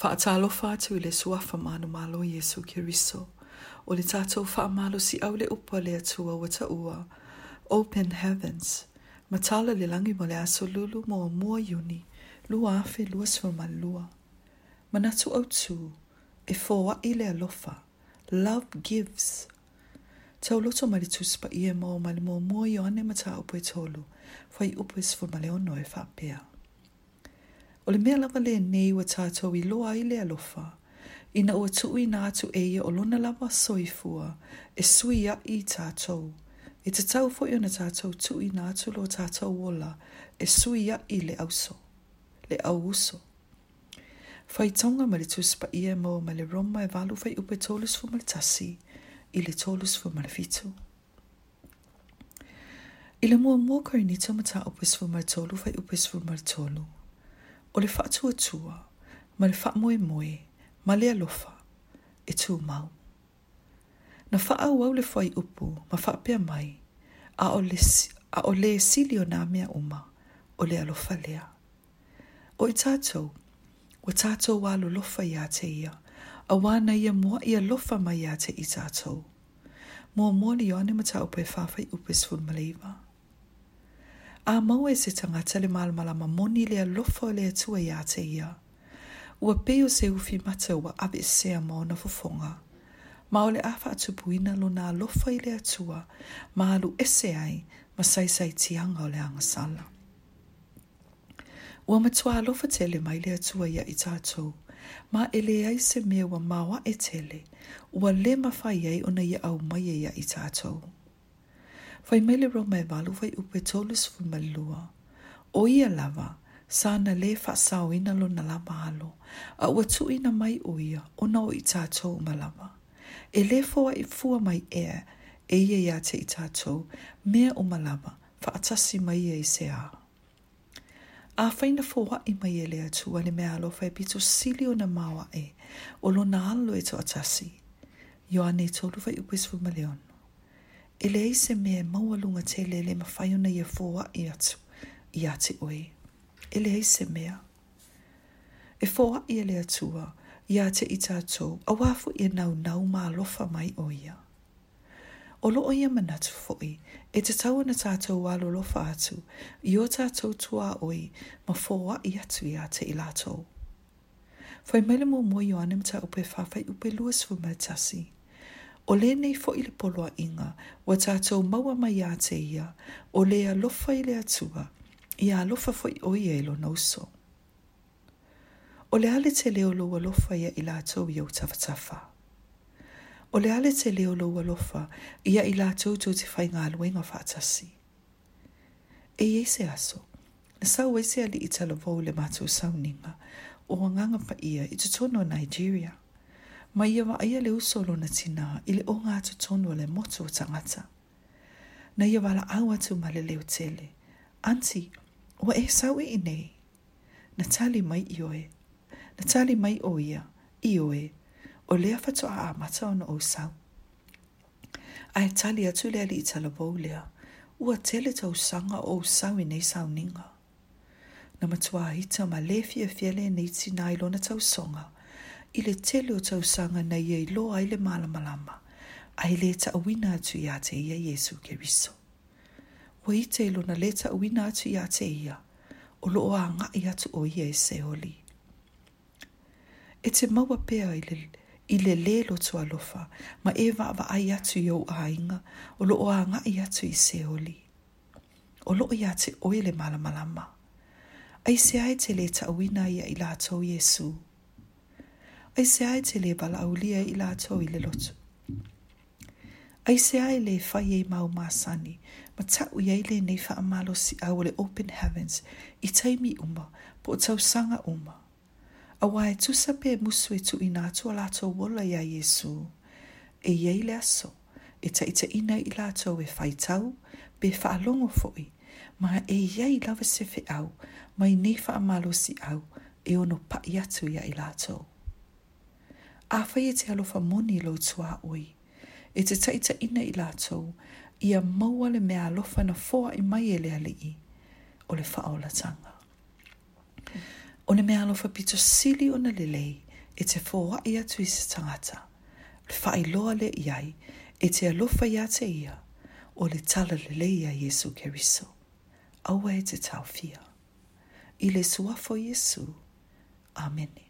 Faatalofa atu i le suafa malo Yesu Kiriso. O le tātou faamalo si au le upa le atua wa taua. Open heavens. Matala le langi mo le aso lulu mo mua yuni. Lua afe lua suamalua. Manatu au tū. E fōwa ile alofa. Love gives. Tau loto mali tuspa i e mō mali mō mua yoane matau upe tolu. Fai upe sfumaleo noe faapea. O le mea lava le nei wa tātou i loa i le alofa. I na ua tuu i nātu eia o lona lava soifua e sui a i tātou. E te tau fo i ona tātou tuu i nātu lo tātou wola e sui a i le auso. Le auso. Fai tonga ma le tuspa i e mo ma le roma e valu fai upe tolus fu maltasi i le tolus fu marfitu. I le mua mua kore ni tomata upe sfu maltolu fai upe sfu maltolu o le whaatuatua, ma le whaamoe moe, ma le alofa, e tū mau. Na wha au le whai upu, ma whaapea mai, a o le, a o le silio nā mea uma, o le alofa lea. O i tātou, wa tātou wā lo lofa ia te ia, a wāna ia mua ia lofa mai ia te i tātou. Mua mua ni o ane matau pe whawhai upes fun maliva a mau e se tangata le malamala ma moni le alofo le atua i ate ia. Ua peo se ufi mata ua abe se a maona fofonga. Ma ole afa atu buina lo na alofo i le atua, ma alu ese ai ma sai sai tianga o le angasala. Ua matua alofo tele mai le atua ia i tātou, ma ele ai se mea ua mawa e tele, ua le mawhai ai ona ia au mai e ia i tātou. Fai mele ro mai walu fai upe tolis fu malua. O ia lava, sa na le fa sao ina lo na lama alo, a ua tu ina mai o ia, o na o i tātou malama. E le fua i fua mai e, e ia ia te i tātou, mea o malama, fa atasi mai e i se a. A fai na fua i mai e le atu, ane mea alo fai pito sili o na mawa e, o lo na alo e to atasi. Yo ane tolu fai upe sfu maleona e le se mea maualunga te le le mawhaiona ia fōa i atu, i ate oe. E le se mea. E fōa i e le atua, i ate i tātou, a wafu i e nau nau mā lofa mai o ia. O lo o ia manatu fōi, e te taua na tātou wā lo lofa atu, i o tātou tua oe, ma fōa i atu i ate i lātou. Fai mele mō mō yoane mta upe whawhai upe luas fuma tasi. Fai mele mō mō yoane mta upe whawhai upe luas fuma tasi. O le nei fo i le poloa inga, wa tātou maua mai a te ia, o le lofa i le atua, i a alofa fo i o i e lo nauso. O le ale te leo lo alofa ia i lātou i au tafatafa. O le ale te leo lo alofa ia i lātou tō te whai ngā luenga whātasi. E i se aso, na sau e se ali i talavou le mātou sauninga, o nganga pa ia i tutono Nigeria. Nigeria ma ia wa aia le uso lona tina i le o ngā tu tonu le motu o tangata. Na ia wala au atu ma le leo tele. Anti, wa e sawe i nei. Na tali mai i oe. Na tali mai o ia, i oe. O lea fatu a amata ona o sau. A e tali atu lea li i talabou lea. Ua tele tau sanga o sau i nei sauninga. Na matua hita ma le fia fia le nei tina i lona tau songa. Na matua hita ma le fia fia nei tina i tau songa i le tele o tau sanga nei e lo ai le malamalama, ai le ta awina atu i ate ia Jesu ke riso. Wa i te ilo na le ta awina atu i ate ia, o lo o anga i atu o ia e se oli. E te maua pea i le, i le lo tu lofa, ma e va wa ai atu i au ainga, o lo o anga i atu i se oli. O lo o i ate o le malamalama. Ai se ai te le ta awina ia i la atu o ai se ai te le bala au lia i la i le lotu. Ai se ai le fai e mau māsani, ma tau i ai le nei wha si au le open heavens i taimi uma po tau sanga uma. A wae tu sape musu e tu i nga tu alato wola ia Jesu, e iei le aso, e ta ita ina i lato e fai tau, be wha alongo ma e iei lawa se fe au, mai nei wha si au, e ono pa iatu ia i lato a whai e te alofa moni lo tua oi. E te taita ina i lātou, ia maua le mea alofa na foa i mai e lea lii, o le whaolatanga. O le mea alofa pito sili o na lelei, e te foa i atu i se tangata, le whai loa le iai, e te alofa i ate ia, o le tala lelei a Jesu keriso. Awa e te tau fia. I le suafo Jesu. Amene.